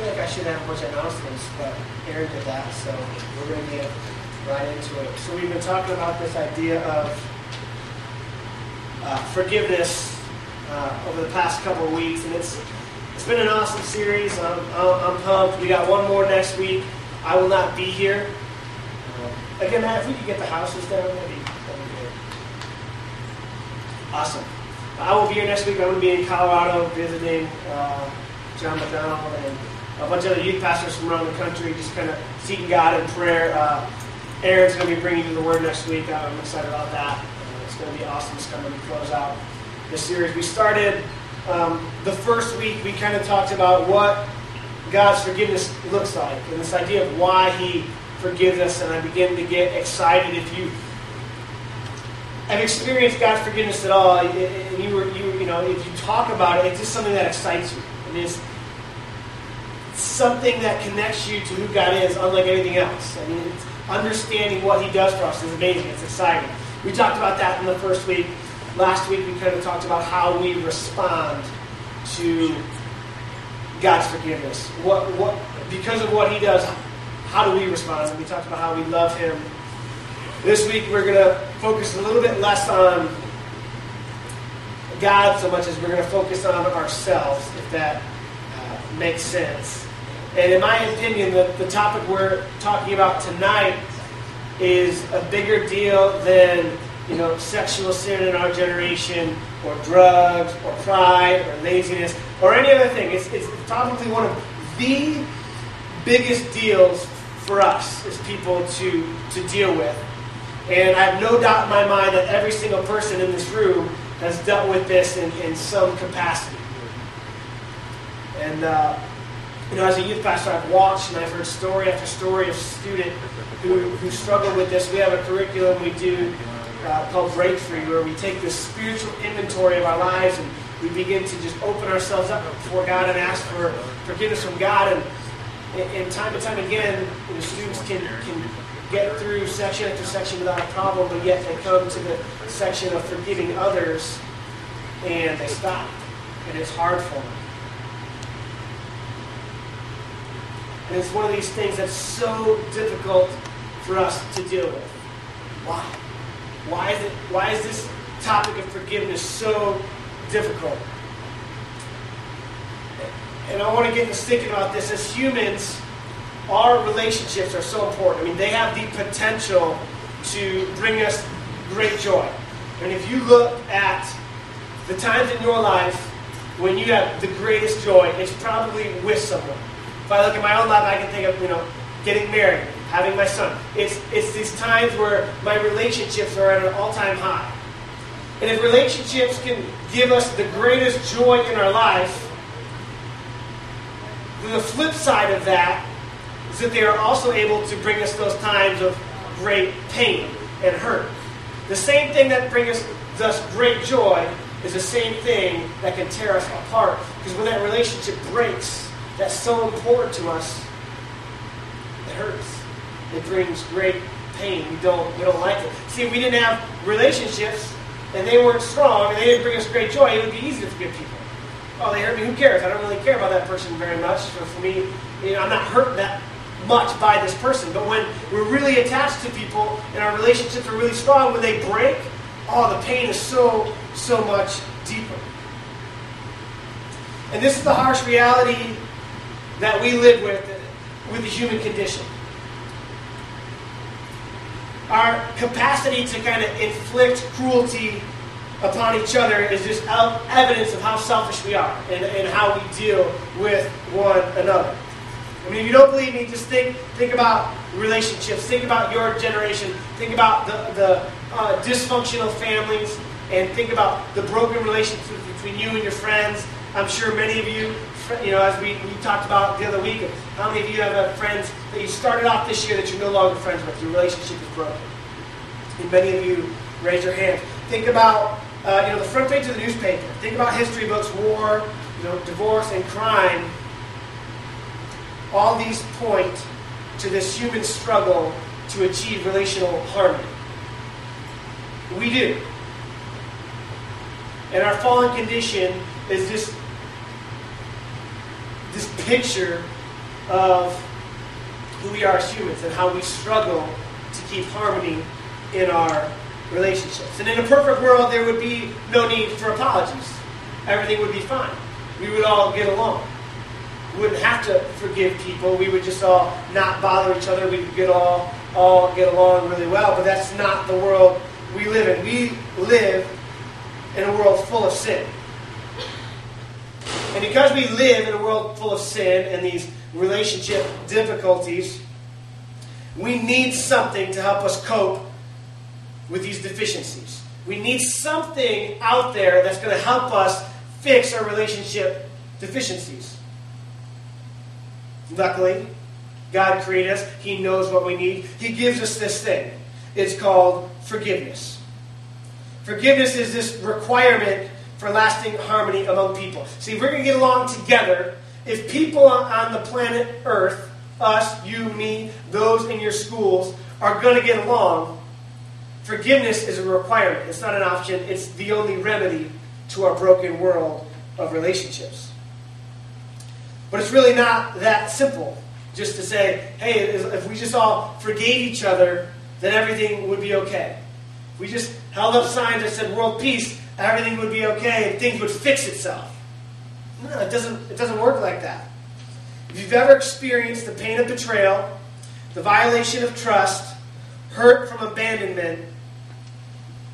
feel like I shouldn't have of announcements, but Aaron did that, so we're going to get right into it. So we've been talking about this idea of uh, forgiveness uh, over the past couple of weeks, and it's it's been an awesome series. I'm, I'm pumped. We got one more next week. I will not be here. Uh, again, Matt, if we could get the houses down, that'd be, that'd be good. Awesome. I will be here next week. I'm going to be in Colorado visiting uh, John McDonald and a bunch of other youth pastors from around the country, just kind of seeking God in prayer. Uh, Aaron's going to be bringing you the word next week. I'm excited about that. It's going to be awesome. It's coming to close out this series. We started um, the first week, we kind of talked about what God's forgiveness looks like and this idea of why He forgives us. And I begin to get excited if you have experienced God's forgiveness at all, and you were, you, you know, if you talk about it, it's just something that excites you. It is something that connects you to who God is, unlike anything else. I mean, understanding what He does for us is amazing. It's exciting. We talked about that in the first week. Last week we kind of talked about how we respond to God's forgiveness. What, what, because of what He does, how do we respond? And we talked about how we love Him. This week we're going to focus a little bit less on God so much as we're going to focus on ourselves, if that uh, makes sense. And in my opinion, the, the topic we're talking about tonight is a bigger deal than you know sexual sin in our generation, or drugs, or pride, or laziness, or any other thing. It's, it's probably one of the biggest deals for us as people to, to deal with. And I have no doubt in my mind that every single person in this room has dealt with this in, in some capacity. And, uh, you know, as a youth pastor, I've watched and I've heard story after story of student who, who struggle with this. We have a curriculum we do uh, called Breakthrough, where we take this spiritual inventory of our lives and we begin to just open ourselves up before God and ask for forgiveness from God. And, and time and time again, the students can, can get through section after section without a problem, but yet they come to the section of forgiving others and they stop. And it's hard for them. And it's one of these things that's so difficult for us to deal with. Why? Why is it why is this topic of forgiveness so difficult? And I want to get us thinking about this as humans, our relationships are so important. I mean, they have the potential to bring us great joy. And if you look at the times in your life when you have the greatest joy, it's probably with someone. If I look at my own life, I can think of, you know, getting married, having my son. It's, it's these times where my relationships are at an all time high. And if relationships can give us the greatest joy in our life, then the flip side of that is that they are also able to bring us those times of great pain and hurt. The same thing that brings us great joy is the same thing that can tear us apart. Because when that relationship breaks, that's so important to us, it hurts. It brings great pain. We don't, we don't like it. See, we didn't have relationships and they weren't strong and they didn't bring us great joy, it would be easy to forgive people. Oh, they hurt me. Who cares? I don't really care about that person very much. So for me, you know, I'm not hurt that much by this person. But when we're really attached to people and our relationships are really strong, when they break, oh, the pain is so, so much deeper. And this is the harsh reality that we live with, with the human condition. Our capacity to kind of inflict cruelty upon each other is just evidence of how selfish we are and, and how we deal with one another. I mean, if you don't believe me, just think, think about relationships. Think about your generation. Think about the, the uh, dysfunctional families. And think about the broken relationships between you and your friends. I'm sure many of you, you know, as we, we talked about the other week, how many of you have friends that you started off this year that you're no longer friends with? Your relationship is broken. And many of you raise your hand. Think about, uh, you know, the front page of the newspaper. Think about history books, war, you know, divorce and crime all these point to this human struggle to achieve relational harmony. We do. And our fallen condition is this, this picture of who we are as humans and how we struggle to keep harmony in our relationships. And in a perfect world, there would be no need for apologies. Everything would be fine. We would all get along. We wouldn't have to forgive people. We would just all not bother each other. We would get all all get along really well. But that's not the world we live in. We live in a world full of sin. And because we live in a world full of sin and these relationship difficulties, we need something to help us cope with these deficiencies. We need something out there that's going to help us fix our relationship deficiencies. Luckily, God created us. He knows what we need. He gives us this thing. It's called forgiveness. Forgiveness is this requirement for lasting harmony among people. See, if we're going to get along together if people on the planet Earth, us, you, me, those in your schools, are going to get along. Forgiveness is a requirement. It's not an option. It's the only remedy to our broken world of relationships. But it's really not that simple just to say, hey, if we just all forgave each other, then everything would be okay. If we just held up signs that said world peace, everything would be okay things would fix itself. No, it doesn't, it doesn't work like that. If you've ever experienced the pain of betrayal, the violation of trust, hurt from abandonment,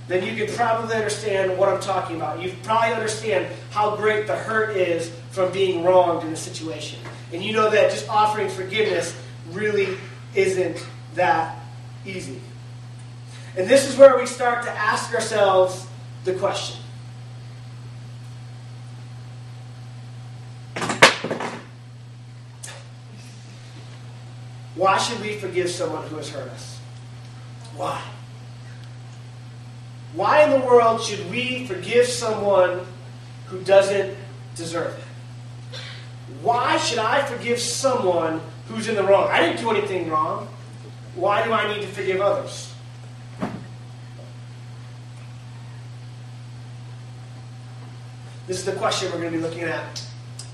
then you can probably understand what I'm talking about. You probably understand how great the hurt is from being wronged in a situation. And you know that just offering forgiveness really isn't that easy. And this is where we start to ask ourselves the question Why should we forgive someone who has hurt us? Why? Why in the world should we forgive someone who doesn't deserve it? Why should I forgive someone who's in the wrong? I didn't do anything wrong. Why do I need to forgive others? This is the question we're going to be looking at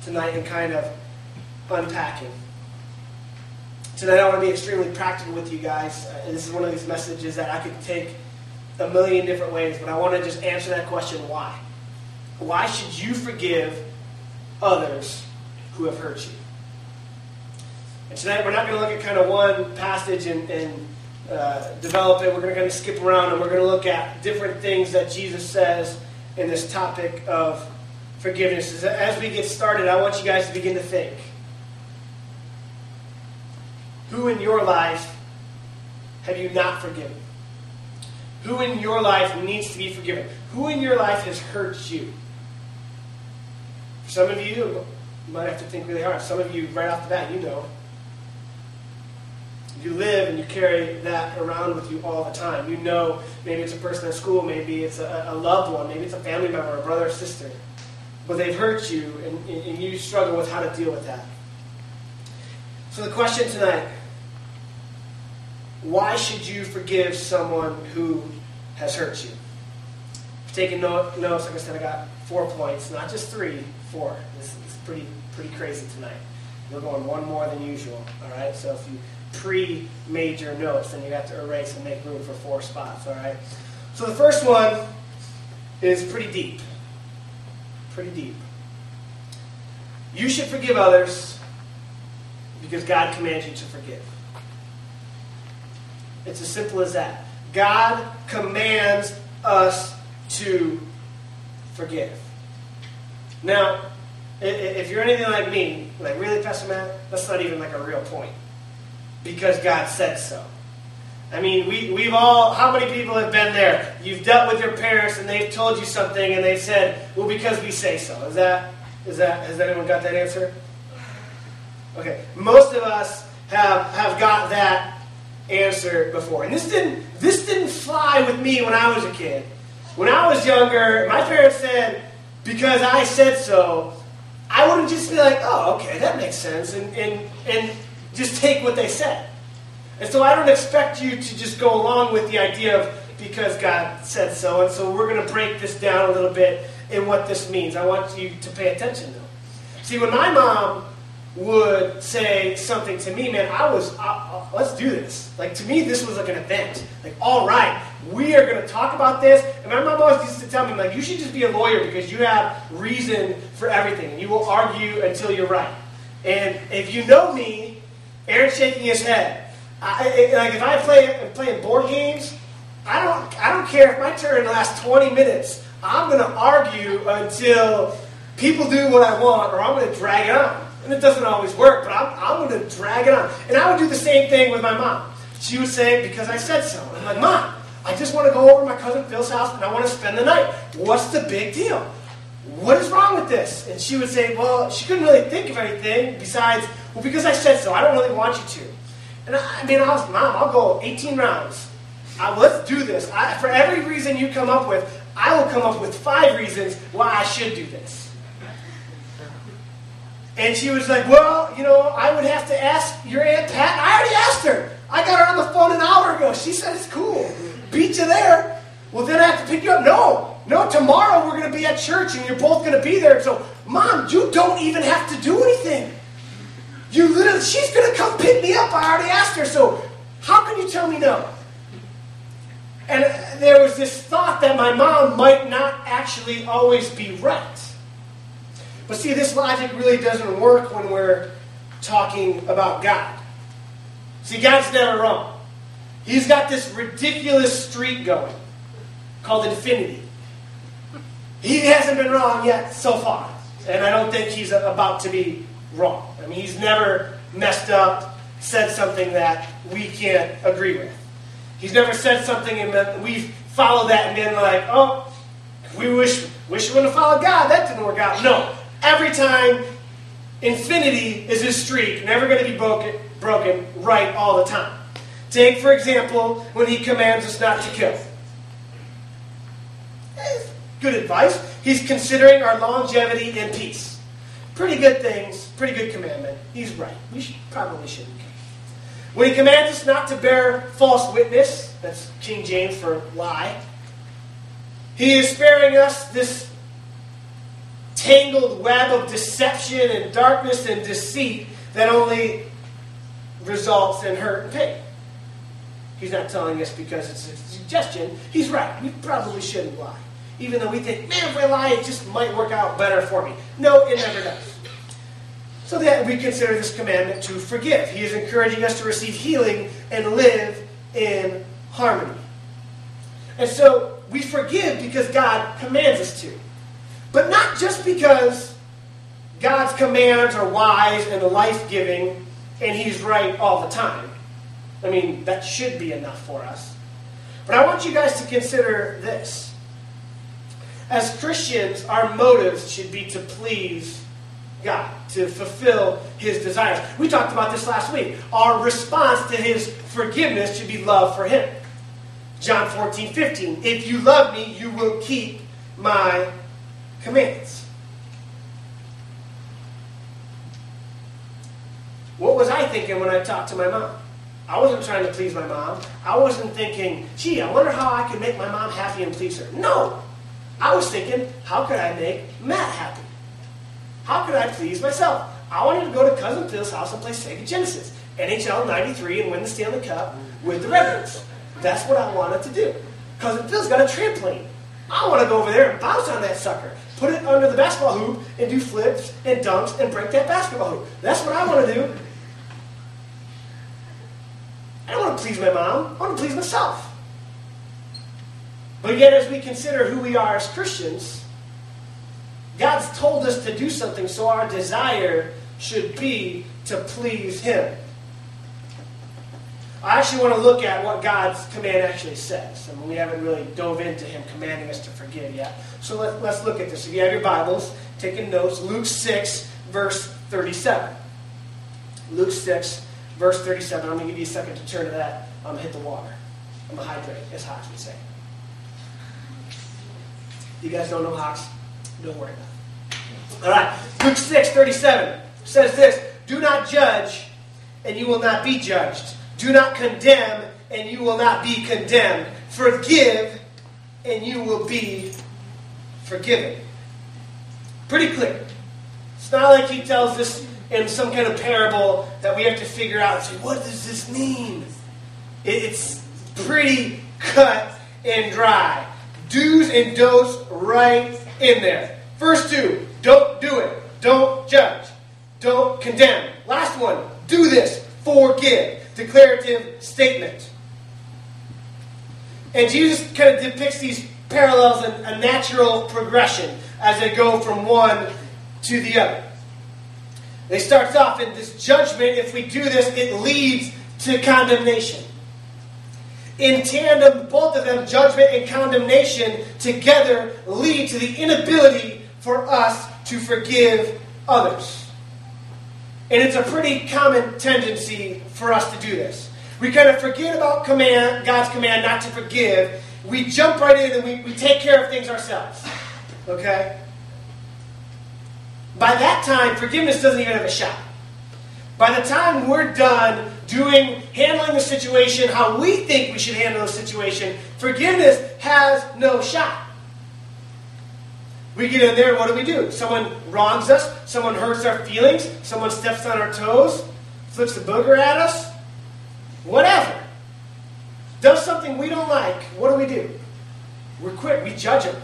tonight and kind of unpacking. Tonight, I want to be extremely practical with you guys. Uh, this is one of these messages that I could take a million different ways, but I want to just answer that question why? Why should you forgive others who have hurt you? And tonight, we're not going to look at kind of one passage and, and uh, develop it. We're going to kind of skip around and we're going to look at different things that Jesus says in this topic of forgiveness. As we get started, I want you guys to begin to think. Who in your life have you not forgiven? Who in your life needs to be forgiven? Who in your life has hurt you? For some of you, you might have to think really hard. Some of you, right off the bat, you know. You live and you carry that around with you all the time. You know, maybe it's a person at school, maybe it's a, a loved one, maybe it's a family member, a brother or sister. But they've hurt you, and, and you struggle with how to deal with that. So the question tonight why should you forgive someone who has hurt you? Taking notes, like I said, I got four points, not just three, four. This is pretty pretty crazy tonight. We're going one more than usual. All right. So if you pre-made your notes, then you have to erase and make room for four spots. All right. So the first one is pretty deep. Pretty deep. You should forgive others because God commands you to forgive. It's as simple as that. God commands us to forgive. Now, if you're anything like me, like really, Pastor Matt, that's not even like a real point. Because God said so. I mean, we, we've all, how many people have been there? You've dealt with your parents and they've told you something and they've said, well, because we say so. Is that, is that, has anyone got that answer? Okay. Most of us have, have got that answer before. And this didn't this didn't fly with me when I was a kid. When I was younger, my parents said, because I said so, I wouldn't just be like, oh, okay, that makes sense, and, and, and just take what they said. And so I don't expect you to just go along with the idea of because God said so, and so we're going to break this down a little bit in what this means. I want you to pay attention, though. See, when my mom would say something to me, man, I was, uh, uh, let's do this. Like, to me, this was like an event. Like, all right, we are going to talk about this. And my mom always used to tell me, like, you should just be a lawyer because you have reason for everything. And you will argue until you're right. And if you know me, Aaron's shaking his head. I, like, if I play playing board games, I don't, I don't care if my turn lasts 20 minutes. I'm going to argue until people do what I want, or I'm going to drag it on. And it doesn't always work, but I'm, I'm going to drag it on. And I would do the same thing with my mom. She would say, because I said so. I'm like, Mom, I just want to go over to my cousin Phil's house and I want to spend the night. What's the big deal? What is wrong with this? And she would say, Well, she couldn't really think of anything besides, Well, because I said so. I don't really want you to. And I, I mean, I was, Mom, I'll go 18 rounds. Uh, let's do this. I, for every reason you come up with, I will come up with five reasons why I should do this. And she was like, Well, you know, I would have to ask your Aunt Pat. I already asked her. I got her on the phone an hour ago. She said it's cool. Beat you there. Well, then I have to pick you up. No, no, tomorrow we're going to be at church and you're both going to be there. So, Mom, you don't even have to do anything. You literally, she's going to come pick me up. I already asked her. So, how can you tell me no? And there was this thought that my mom might not actually always be right. But see, this logic really doesn't work when we're talking about God. See, God's never wrong. He's got this ridiculous streak going called infinity. He hasn't been wrong yet so far. And I don't think he's about to be wrong. I mean, he's never messed up, said something that we can't agree with. He's never said something and we've followed that and been like, oh, we wish, wish we wouldn't have followed God. That didn't work out. No. Every time, infinity is his streak, never going to be broken, broken right all the time. Take, for example, when he commands us not to kill. Good advice. He's considering our longevity and peace. Pretty good things, pretty good commandment. He's right. We should, probably shouldn't. When he commands us not to bear false witness, that's King James for lie, he is sparing us this tangled web of deception and darkness and deceit that only results in hurt and pain. He's not telling us because it's a suggestion. He's right. We probably shouldn't lie. Even though we think, man, if I lie, it just might work out better for me. No, it never does. So that we consider this commandment to forgive. He is encouraging us to receive healing and live in harmony. And so we forgive because God commands us to. But not just because God's commands are wise and life giving and He's right all the time. I mean, that should be enough for us. But I want you guys to consider this. As Christians, our motives should be to please God, to fulfill His desires. We talked about this last week. Our response to His forgiveness should be love for Him. John 14, 15. If you love me, you will keep my commands. What was I thinking when I talked to my mom? I wasn't trying to please my mom. I wasn't thinking, gee, I wonder how I can make my mom happy and please her. No! I was thinking, how could I make Matt happy? How could I please myself? I wanted to go to Cousin Phil's house and play Sega Genesis, NHL 93, and win the Stanley Cup with the Rebels. That's what I wanted to do. Cousin Phil's got a trampoline. I want to go over there and bounce on that sucker put it under the basketball hoop and do flips and dunks and break that basketball hoop. That's what I want to do. I don't want to please my mom. I want to please myself. But yet, as we consider who we are as Christians, God's told us to do something, so our desire should be to please Him. I actually want to look at what God's command actually says. I mean, we haven't really dove into Him commanding us to forgive yet. So let, let's look at this. If you have your Bibles, taking notes, Luke 6, verse 37. Luke 6, verse 37. I'm going to give you a second to turn to that. I'm going to hit the water. I'm going to hydrate, as Hawks would say. You guys don't know Hawks? Don't worry about it. All right. Luke 6, 37 says this Do not judge, and you will not be judged. Do not condemn, and you will not be condemned. Forgive, and you will be forgiven. Pretty clear. It's not like he tells this in some kind of parable that we have to figure out and say, what does this mean? It's pretty cut and dry. Do's and don'ts right in there. First two, don't do it. Don't judge. Don't condemn. Last one, do this. Forgive. Declarative statement. And Jesus kind of depicts these parallels in a natural progression as they go from one to the other. They starts off in this judgment. If we do this, it leads to condemnation. In tandem, both of them, judgment and condemnation, together lead to the inability for us to forgive others. And it's a pretty common tendency for us to do this. We kind of forget about command, God's command not to forgive. We jump right in and we, we take care of things ourselves. Okay? By that time, forgiveness doesn't even have a shot. By the time we're done doing, handling the situation how we think we should handle the situation, forgiveness has no shot. We get in there, what do we do? Someone wrongs us, someone hurts our feelings, someone steps on our toes, flips a booger at us, whatever. Does something we don't like, what do we do? We're quick, we judge them,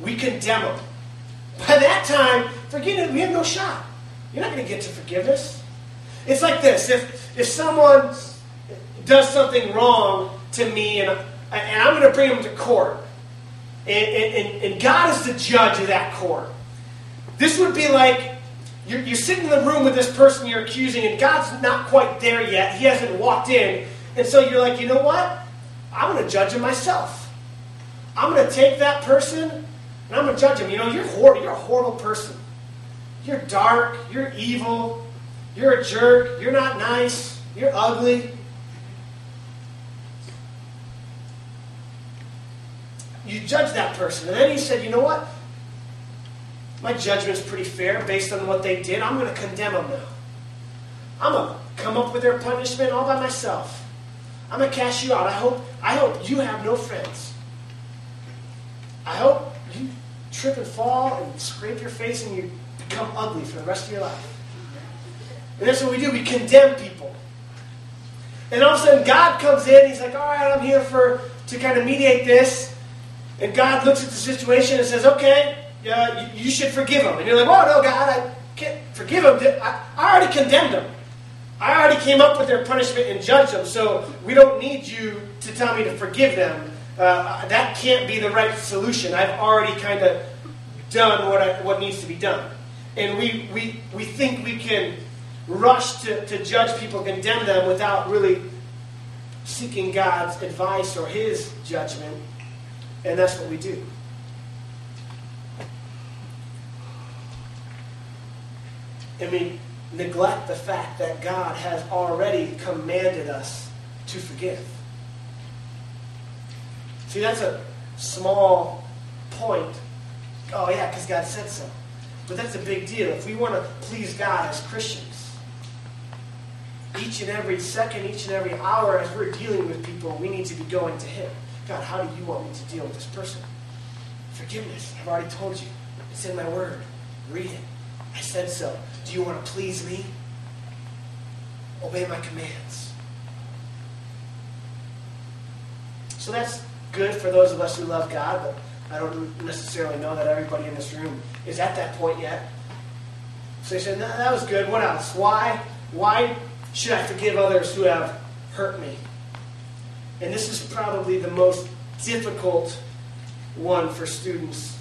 we condemn them. By that time, forgiveness, we have no shot. You're not going to get to forgiveness. It's like this if, if someone does something wrong to me and, and I'm going to bring them to court, and, and, and God is the judge of that court, this would be like you're, you're sitting in the room with this person you're accusing, and God's not quite there yet. He hasn't walked in. And so you're like, you know what? I'm going to judge him myself. I'm going to take that person and I'm going to judge him. You know, you're horrible. You're a horrible person. You're dark. You're evil. You're a jerk. You're not nice. You're ugly. You judge that person. And then he said, you know what? My judgment's pretty fair based on what they did. I'm going to condemn them now. I'm going to come up with their punishment all by myself. I'm going to cash you out. I hope, I hope you have no friends. I hope you trip and fall and scrape your face and you become ugly for the rest of your life. And that's what we do. We condemn people. And all of a sudden, God comes in. He's like, all right, I'm here for to kind of mediate this. And God looks at the situation and says, okay, uh, you, you, should forgive him. And you're like, oh, no, God, I can't forgive him. I, I already condemned him. I already came up with their punishment and judged them. So we don't need you to tell me to forgive them. Uh, that can't be the right solution. I've already kind of done what, I, what needs to be done. And we, we, we think we can rush to, to judge people, condemn them without really seeking God's advice or His judgment. And that's what we do. And we neglect the fact that God has already commanded us to forgive. See, that's a small point. Oh, yeah, because God said so. But that's a big deal. If we want to please God as Christians, each and every second, each and every hour, as we're dealing with people, we need to be going to Him. God, how do you want me to deal with this person? Forgiveness. I've already told you. It's in my word. Read it. I said so. Do you want to please me? Obey my commands. So that's good for those of us who love God, but I don't necessarily know that everybody in this room is at that point yet. So he said, no, that was good. What else? Why? Why should I forgive others who have hurt me? And this is probably the most difficult one for students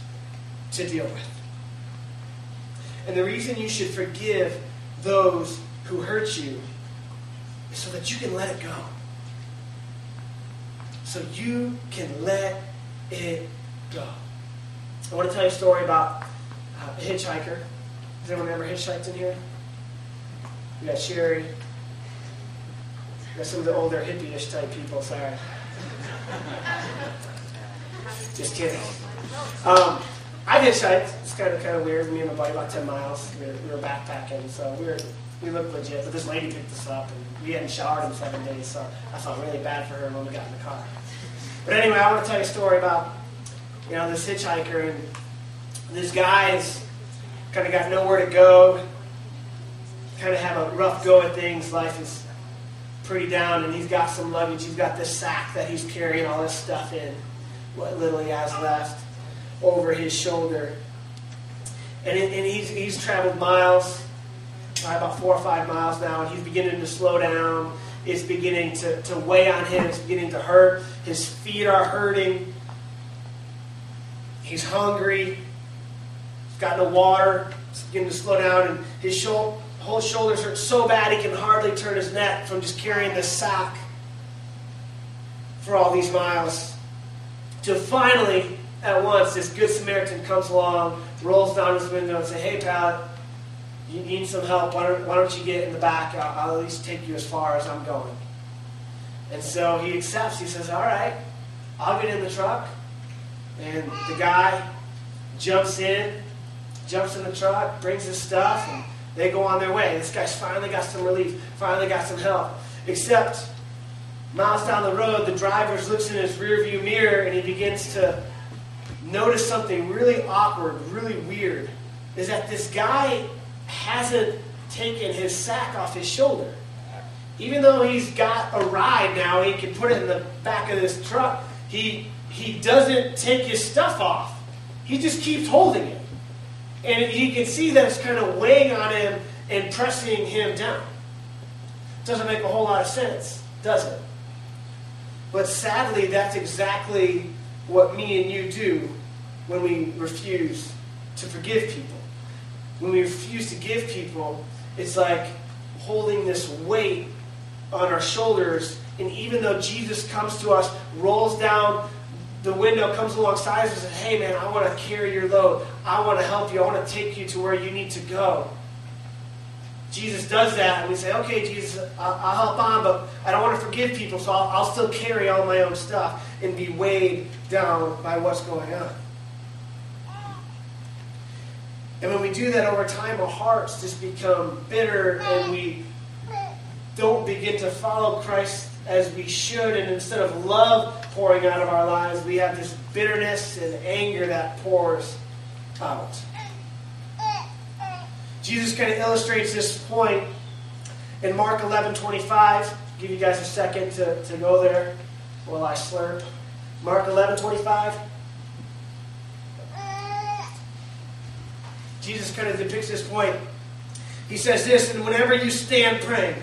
to deal with. And the reason you should forgive those who hurt you is so that you can let it go. So you can let it go. I want to tell you a story about uh, a hitchhiker. Has anyone ever hitchhiked in here? We got Sherry. Got some of the older hippie-ish type people, sorry. Just kidding. Um, I hitchhiked. It's kind of kind of weird. Me and my buddy about ten miles. We were, we were backpacking, so we were we looked legit. But this lady picked us up, and we hadn't showered in seven days, so I felt really bad for her when we got in the car. But anyway, I want to tell you a story about you know this hitchhiker and this guy's kind of got nowhere to go. kind of have a rough go at things. Life is pretty down, and he's got some luggage. He's got this sack that he's carrying all this stuff in, what little he has left, over his shoulder. And, it, and he's, he's traveled miles, about four or five miles now, and he's beginning to slow down. It's beginning to, to weigh on him. It's beginning to hurt. His feet are hurting. He's hungry. He's got no water. He's beginning to slow down, and his shoulder, whole shoulders hurt so bad he can hardly turn his neck from just carrying this sack for all these miles. Till finally, at once, this good Samaritan comes along, rolls down his window, and says, Hey, pal, you need some help. Why don't, why don't you get in the back? I'll, I'll at least take you as far as I'm going. And so he accepts. He says, All right, I'll get in the truck. And the guy jumps in, jumps in the truck, brings his stuff, and they go on their way. This guy's finally got some relief, finally got some help. Except miles down the road, the driver looks in his rearview mirror and he begins to notice something really awkward, really weird. Is that this guy hasn't taken his sack off his shoulder. Even though he's got a ride now, he can put it in the back of this truck, he, he doesn't take his stuff off. He just keeps holding it. And you can see that it's kind of weighing on him and pressing him down. Doesn't make a whole lot of sense, does it? But sadly, that's exactly what me and you do when we refuse to forgive people. When we refuse to give people, it's like holding this weight on our shoulders. And even though Jesus comes to us, rolls down the window comes alongside us and says, Hey, man, I want to carry your load. I want to help you. I want to take you to where you need to go. Jesus does that, and we say, Okay, Jesus, I'll, help on, but I don't want to forgive people, so I'll, I'll still carry all my own stuff and be weighed down by what's going on. And when we do that over time, our hearts just become bitter and we don't begin to follow Christ as we should. And instead of love pouring out of our lives, we have this bitterness and anger that pours out. Jesus kind of illustrates this point in Mark 11 25. I'll give you guys a second to, to go there while I slurp. Mark 11 25. Jesus kind of depicts this point. He says this, and whenever you stand praying,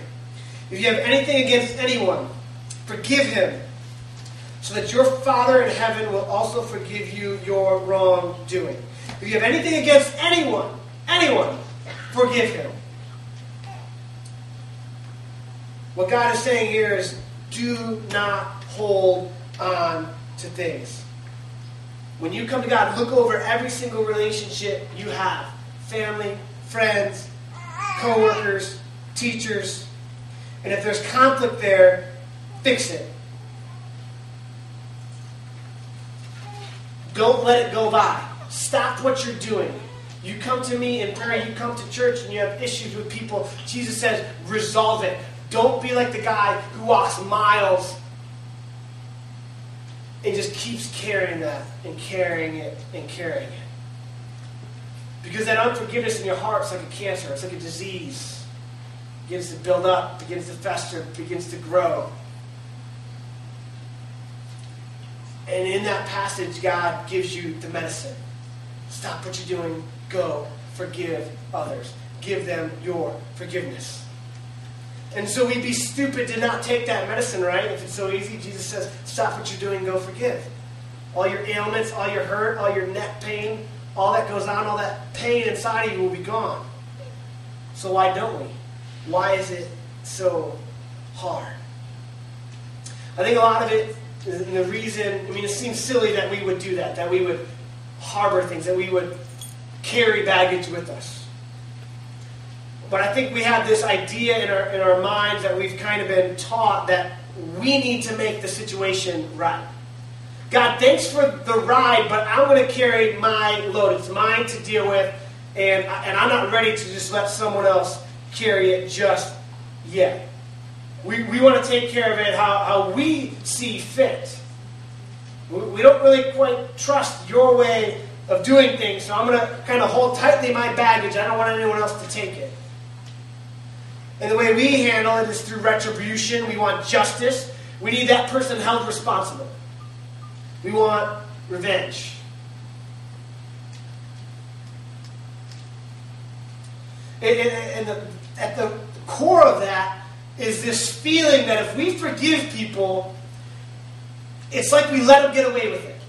if you have anything against anyone, forgive him, so that your Father in heaven will also forgive you your wrongdoing. If you have anything against anyone, anyone, forgive him. What God is saying here is do not hold on to things. When you come to God, look over every single relationship you have family, friends, co workers, teachers. And if there's conflict there, fix it. Don't let it go by. Stop what you're doing. You come to me in prayer, you come to church, and you have issues with people. Jesus says, resolve it. Don't be like the guy who walks miles and just keeps carrying that and carrying it and carrying it. Because that unforgiveness in your heart is like a cancer, it's like a disease. It begins to build up, begins to fester, begins to grow. And in that passage, God gives you the medicine. Stop what you're doing, go, forgive others. Give them your forgiveness. And so we'd be stupid to not take that medicine, right? If it's so easy, Jesus says, stop what you're doing, go forgive. All your ailments, all your hurt, all your neck pain, all that goes on, all that pain inside of you will be gone. So why don't we? Why is it so hard? I think a lot of it, the reason, I mean, it seems silly that we would do that, that we would harbor things, that we would carry baggage with us. But I think we have this idea in our, in our minds that we've kind of been taught that we need to make the situation right. God, thanks for the ride, but I'm going to carry my load. It's mine to deal with, and, and I'm not ready to just let someone else carry it just yet. We, we want to take care of it how, how we see fit. We, we don't really quite trust your way of doing things, so I'm going to kind of hold tightly my baggage. I don't want anyone else to take it. And the way we handle it is through retribution. We want justice. We need that person held responsible. We want revenge. And, the, at the core of that is this feeling that if we forgive people, it's like we let them get away with it.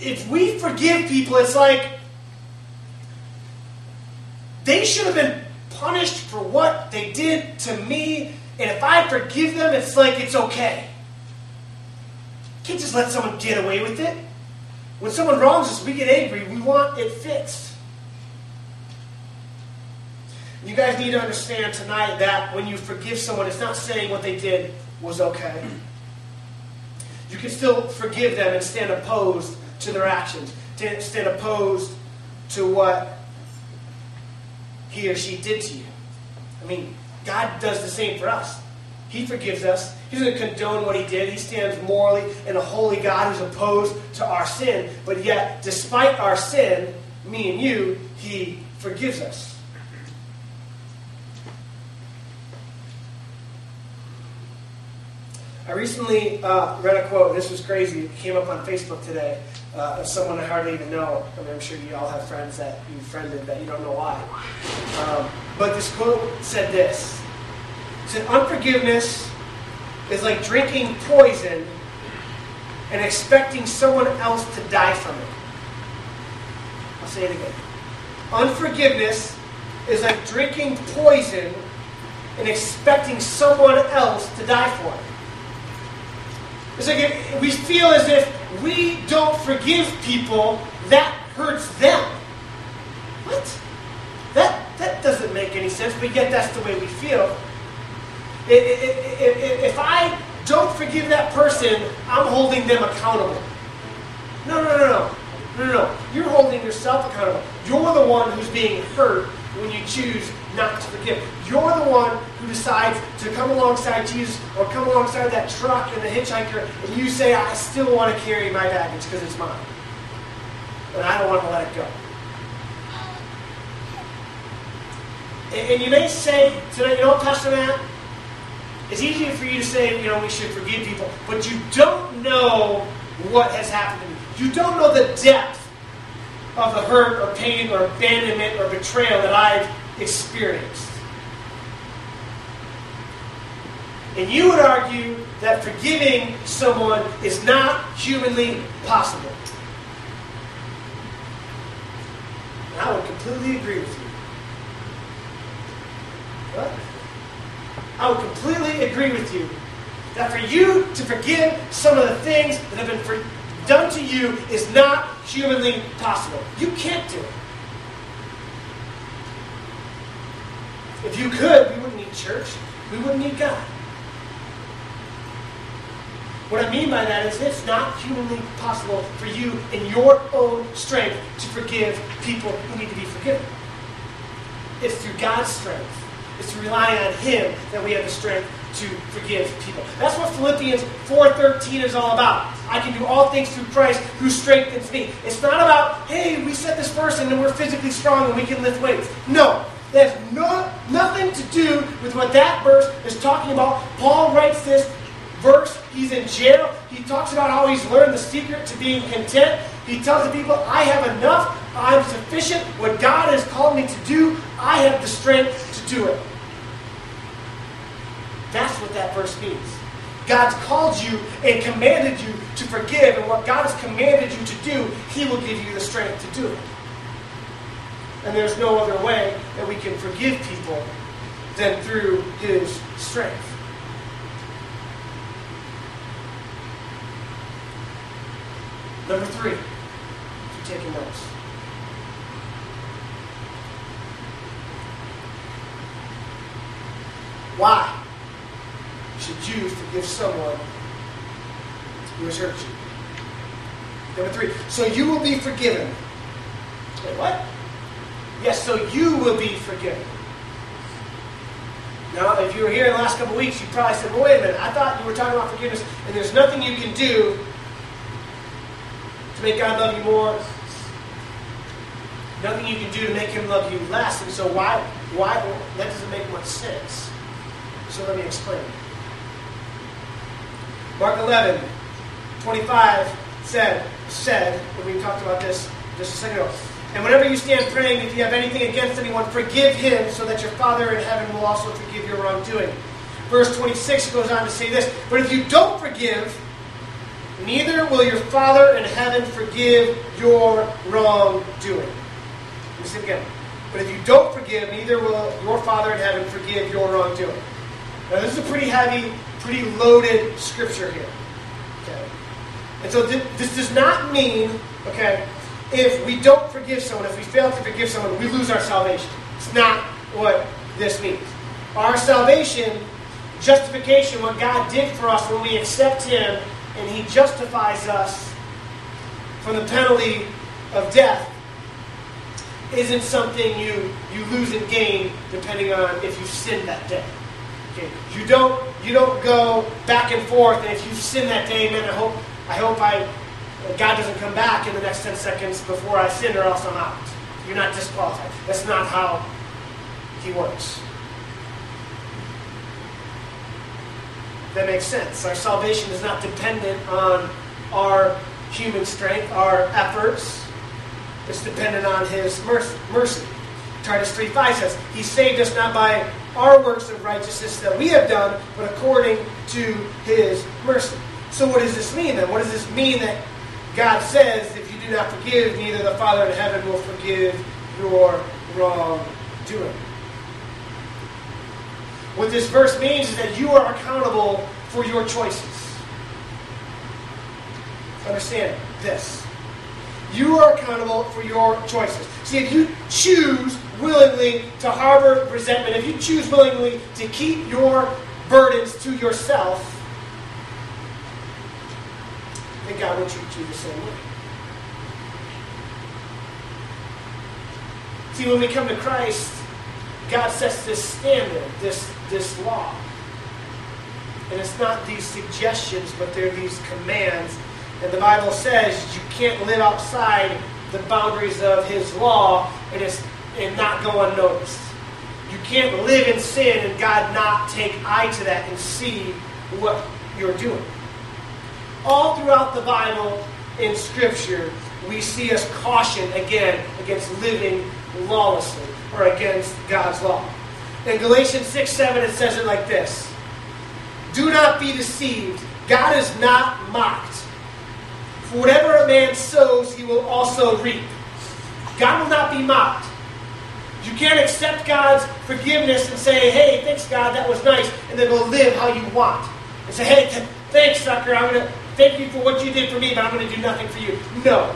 If we forgive people, it's like they should have been punished for what they did to me, and if I forgive them, it's like it's okay. You can't just let someone get away with it. When someone wrongs us, we get angry. We want it fixed. You guys need to understand tonight that when you forgive someone, it's not saying what they did was okay. You can still forgive them and stand opposed to their actions, stand opposed to what he or she did to you. I mean, God does the same for us. He forgives us. He doesn't condone what he did. He stands morally in a holy God who's opposed to our sin. But yet, despite our sin, me and you, he forgives us. I recently uh, read a quote, this was crazy. It came up on Facebook today uh, of someone I hardly even know. I mean, I'm sure you all have friends that you friended that you don't know why. Um, but this quote said this It said, Unforgiveness is like drinking poison and expecting someone else to die from it. I'll say it again. Unforgiveness is like drinking poison and expecting someone else to die for it. It's like we feel as if we don't forgive people, that hurts them. What? That, that doesn't make any sense, but yet that's the way we feel. If I don't forgive that person, I'm holding them accountable. No, no, no, no. No, no, no. You're holding yourself accountable. You're the one who's being hurt when you choose not to forgive. You're the one who decides to come alongside Jesus or come alongside that truck and the hitchhiker, and you say, I still want to carry my baggage because it's mine. And I don't want to let it go. And, and you may say today, you know what, Pastor Matt? It's easy for you to say, you know, we should forgive people, but you don't know what has happened to me. You don't know the depth of the hurt or pain or abandonment or betrayal that I've experienced. And you would argue that forgiving someone is not humanly possible. And I would completely agree with you. What? I would completely agree with you that for you to forgive some of the things that have been done to you is not humanly possible. You can't do it. If you could, we wouldn't need church. We wouldn't need God. What I mean by that is it's not humanly possible for you in your own strength to forgive people who need to be forgiven. It's through God's strength. It's to rely on Him that we have the strength to forgive people. That's what Philippians 4.13 is all about. I can do all things through Christ who strengthens me. It's not about, hey, we set this person and we're physically strong and we can lift weights. No. That has no, nothing to do with what that verse is talking about. Paul writes this verse. He's in jail. He talks about how he's learned the secret to being content. He tells the people, I have enough. I'm sufficient. What God has called me to do, I have the strength to do it. That's what that verse means. God's called you and commanded you to forgive, and what God has commanded you to do, He will give you the strength to do it. And there's no other way that we can forgive people than through His strength. Number three, if you're taking notes. Why should you forgive someone who has hurt you? Number three, so you will be forgiven. Wait, what? Yes, so you will be forgiven. Now, if you were here in the last couple weeks, you probably said, well, wait a minute, I thought you were talking about forgiveness, and there's nothing you can do to make God love you more. Nothing you can do to make him love you less. And so why Why? That doesn't make much sense. So let me explain. Mark 11, 25 said, said, and we talked about this just a second ago. And whenever you stand praying, if you have anything against anyone, forgive him, so that your Father in heaven will also forgive your wrongdoing. Verse 26 goes on to say this But if you don't forgive, neither will your Father in heaven forgive your wrongdoing. Listen again. But if you don't forgive, neither will your Father in heaven forgive your wrongdoing. Now, this is a pretty heavy, pretty loaded scripture here. Okay? And so th- this does not mean, okay, if we don't forgive someone, if we fail to forgive someone, we lose our salvation. It's not what this means. Our salvation, justification, what God did for us when we accept Him and He justifies us from the penalty of death, isn't something you, you lose and gain depending on if you sin that day. Okay. You don't you don't go back and forth, and if you sin that day, man, I hope I hope I God doesn't come back in the next 10 seconds before I sin, or else I'm out. You're not disqualified. That's not how He works. That makes sense. Our salvation is not dependent on our human strength, our efforts. It's dependent on His mercy. Titus 3.5 says, He saved us not by our works of righteousness that we have done, but according to His mercy. So what does this mean then? What does this mean that God says, if you do not forgive, neither the Father in heaven will forgive your wrongdoing? What this verse means is that you are accountable for your choices. Understand this. You are accountable for your choices. See, if you choose willingly to harbor resentment, if you choose willingly to keep your burdens to yourself, God will treat you the same way. See, when we come to Christ, God sets this standard, this, this law. And it's not these suggestions, but they're these commands. And the Bible says you can't live outside the boundaries of His law and, it's, and not go unnoticed. You can't live in sin and God not take eye to that and see what you're doing. All throughout the Bible in Scripture, we see us caution again against living lawlessly or against God's law. In Galatians 6 7, it says it like this Do not be deceived. God is not mocked. For whatever a man sows, he will also reap. God will not be mocked. You can't accept God's forgiveness and say, hey, thanks, God, that was nice, and then go live how you want. And say, hey, thanks, sucker, I'm going to thank you for what you did for me, but I'm going to do nothing for you. No.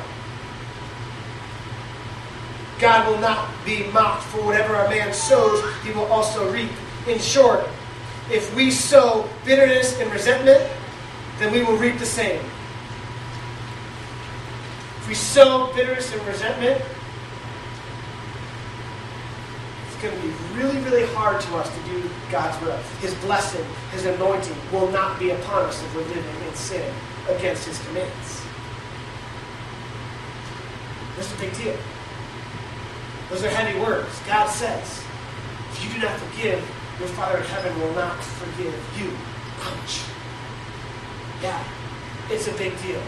God will not be mocked for whatever a man sows, he will also reap. In short, if we sow bitterness and resentment, then we will reap the same. If we sow bitterness and resentment, it's going to be really, really hard to us to do God's will. His blessing, His anointing will not be upon us if we're living in sin against His commands. This is a big deal. Those are heavy words. God says, if you do not forgive, your Father in heaven will not forgive you. Ouch. Yeah, it's a big deal.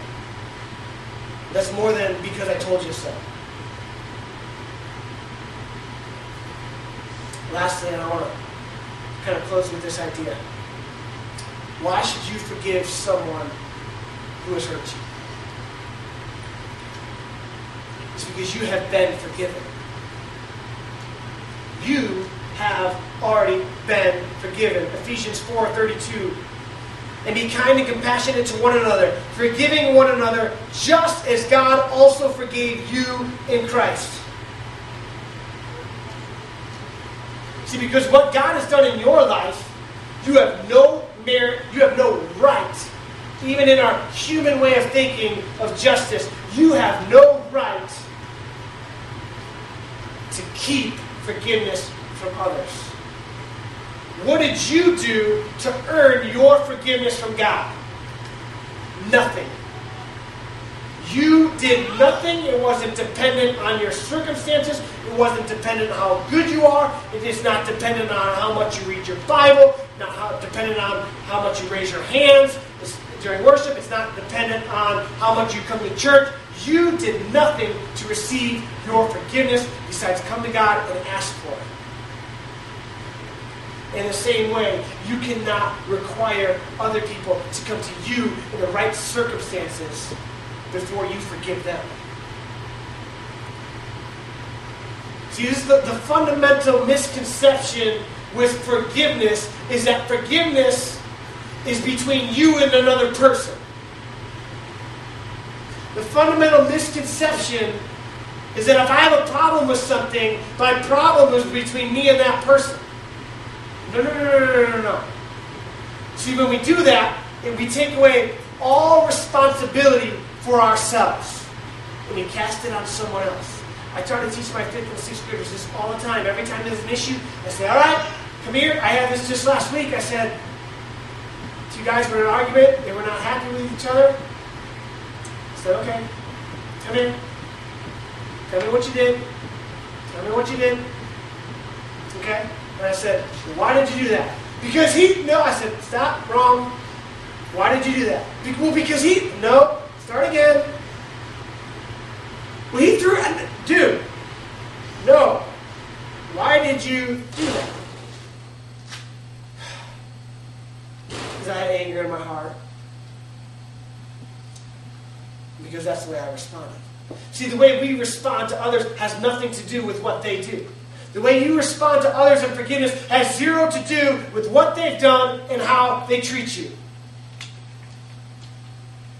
That's more than because I told you so. Lastly, and I want to kind of close with this idea. Why should you forgive someone who has hurt you? It's because you have been forgiven you have already been forgiven. Ephesians 4:32. And be kind and compassionate to one another, forgiving one another, just as God also forgave you in Christ. See, because what God has done in your life, you have no merit, you have no right, even in our human way of thinking of justice, you have no right to keep forgiveness from others? What did you do to earn your forgiveness from God? Nothing. You did nothing. It wasn't dependent on your circumstances. It wasn't dependent on how good you are. It is not dependent on how much you read your Bible, not how, dependent on how much you raise your hands during worship. It's not dependent on how much you come to church. You did nothing to receive your forgiveness besides come to God and ask for it. In the same way, you cannot require other people to come to you in the right circumstances before you forgive them. See, this is the, the fundamental misconception with forgiveness is that forgiveness is between you and another person. The fundamental misconception is that if I have a problem with something, my problem is between me and that person. No, no, no, no, no, no, no. See, when we do that, we take away all responsibility for ourselves and we cast it on someone else. I try to teach my fifth and sixth graders this all the time. Every time there's an issue, I say, all right, come here. I had this just last week. I said, two guys were in an argument. They were not happy with each other. I said, okay, come here. Tell me what you did. Tell me what you did. Okay? And I said, why did you do that? Because he, no, I said, stop, wrong. Why did you do that? Well, because he, no, start again. Well, he threw, dude, no. Why did you do that? Because I had anger in my heart. Because that's the way I responded. See, the way we respond to others has nothing to do with what they do. The way you respond to others in forgiveness has zero to do with what they've done and how they treat you.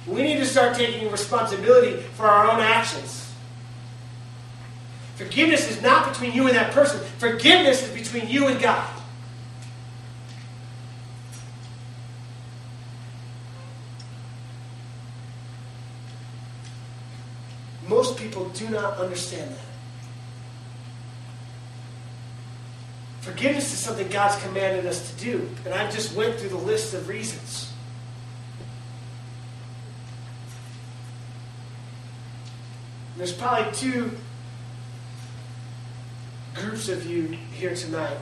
We need to start taking responsibility for our own actions. Forgiveness is not between you and that person, forgiveness is between you and God. Most people do not understand that. Forgiveness is something God's commanded us to do. And I just went through the list of reasons. There's probably two groups of you here tonight.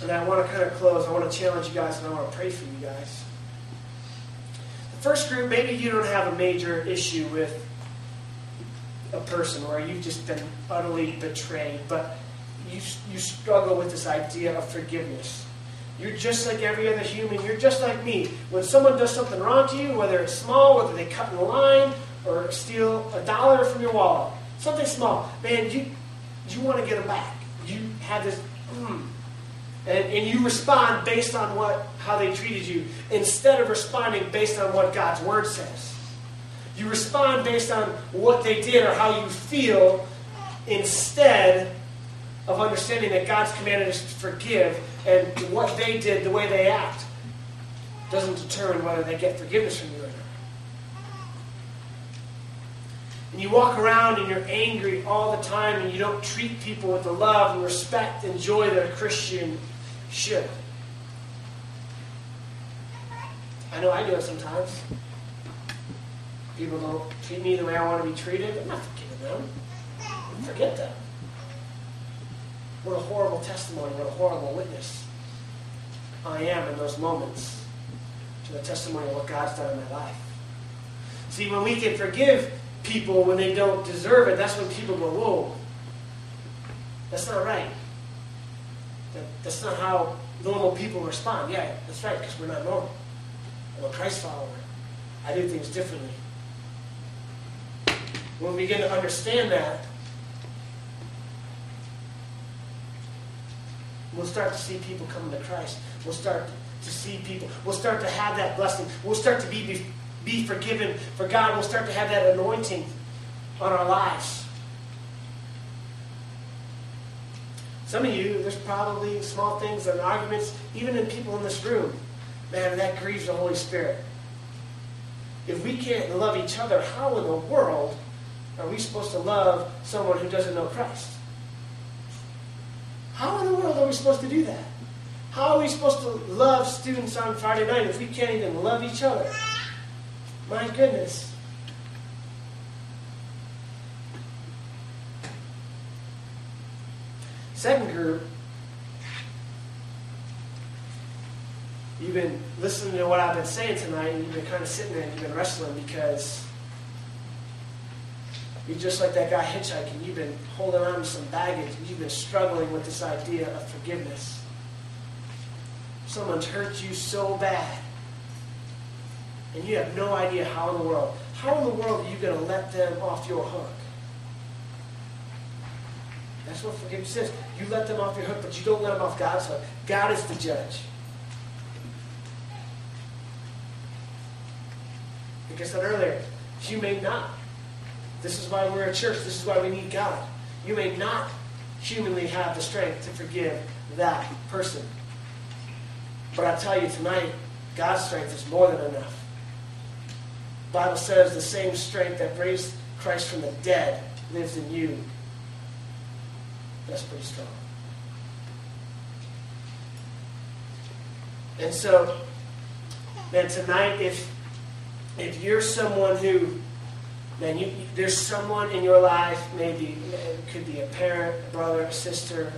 And I want to kind of close. I want to challenge you guys and I want to pray for you guys. The first group, maybe you don't have a major issue with a person or you've just been utterly betrayed, but you, you struggle with this idea of forgiveness. You're just like every other human. You're just like me. When someone does something wrong to you, whether it's small, whether they cut in line or steal a dollar from your wallet, something small, man, you you want to get them back. You have this, mm, and, and you respond based on what how they treated you instead of responding based on what God's word says. You respond based on what they did or how you feel instead of understanding that God's commanded us to forgive and what they did, the way they act, doesn't determine whether they get forgiveness from you or not. And you walk around and you're angry all the time and you don't treat people with the love and respect and joy that a Christian should. I know I do it sometimes. People don't treat me the way I want to be treated. I'm not forgiving them. Forget them. What a horrible testimony, what a horrible witness I am in those moments to the testimony of what God's done in my life. See, when we can forgive people when they don't deserve it, that's when people go, whoa, that's not right. That, that's not how normal people respond. Yeah, that's right, because we're not normal. I'm a Christ follower. I do things differently. When we begin to understand that, We'll start to see people coming to Christ. We'll start to see people. We'll start to have that blessing. We'll start to be, be forgiven for God. We'll start to have that anointing on our lives. Some of you, there's probably small things and arguments, even in people in this room. Man, that grieves the Holy Spirit. If we can't love each other, how in the world are we supposed to love someone who doesn't know Christ? How in the world are we supposed to do that? How are we supposed to love students on Friday night if we can't even love each other? My goodness. Second group, you've been listening to what I've been saying tonight, and you've been kind of sitting there and you've been wrestling because you're just like that guy hitchhiking. You've been holding on to some baggage, and you've been struggling with this idea of forgiveness. Someone's hurt you so bad and you have no idea how in the world. How in the world are you going to let them off your hook? That's what forgiveness is. You let them off your hook, but you don't let them off God's hook. God is the judge. Like I said earlier, you may not. This is why we're a church. This is why we need God. You may not humanly have the strength to forgive that person. But I tell you tonight, God's strength is more than enough. The Bible says the same strength that raised Christ from the dead lives in you. That's pretty strong. And so, man, tonight, if if you're someone who, man, you, there's someone in your life, maybe it could be a parent, a brother, a sister,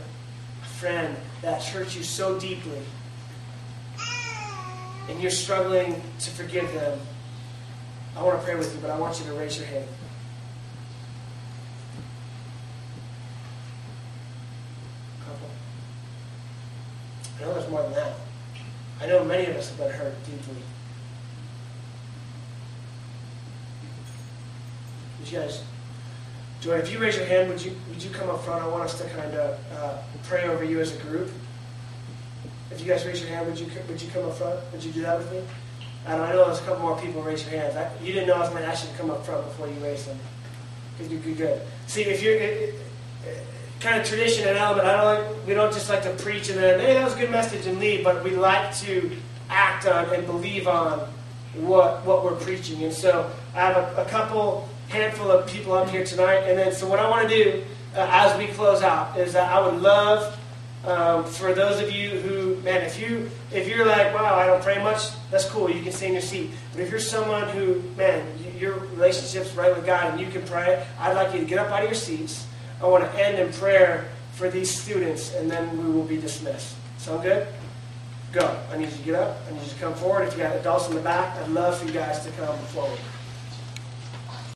a friend that hurt you so deeply, and you're struggling to forgive them, I want to pray with you, but I want you to raise your hand. I know there's more than that. I know many of us have been hurt deeply. Would you guys, Joy, if you raise your hand, would you would you come up front? I want us to kind of uh, pray over you as a group. If you guys raise your hand, would you would you come up front? Would you do that with me? And I know there's a couple more people raise your hands. I, you didn't know I was going to ask you to come up front before you raised them. Because you're good. See, if you're it, it, kind of tradition and element, I don't like, we don't just like to preach and then, hey, that was a good message and leave, but we like to act on and believe on what what we're preaching. And so I have a, a couple handful of people up here tonight, and then so what I want to do uh, as we close out is that I would love um, for those of you who, man, if you if you're like, wow, I don't pray much, that's cool. You can stay in your seat. But if you're someone who, man, your relationship's right with God and you can pray, I'd like you to get up out of your seats. I want to end in prayer for these students, and then we will be dismissed. Sound good? Go. I need you to get up. I need you to come forward. If you got adults in the back, I'd love for you guys to come forward.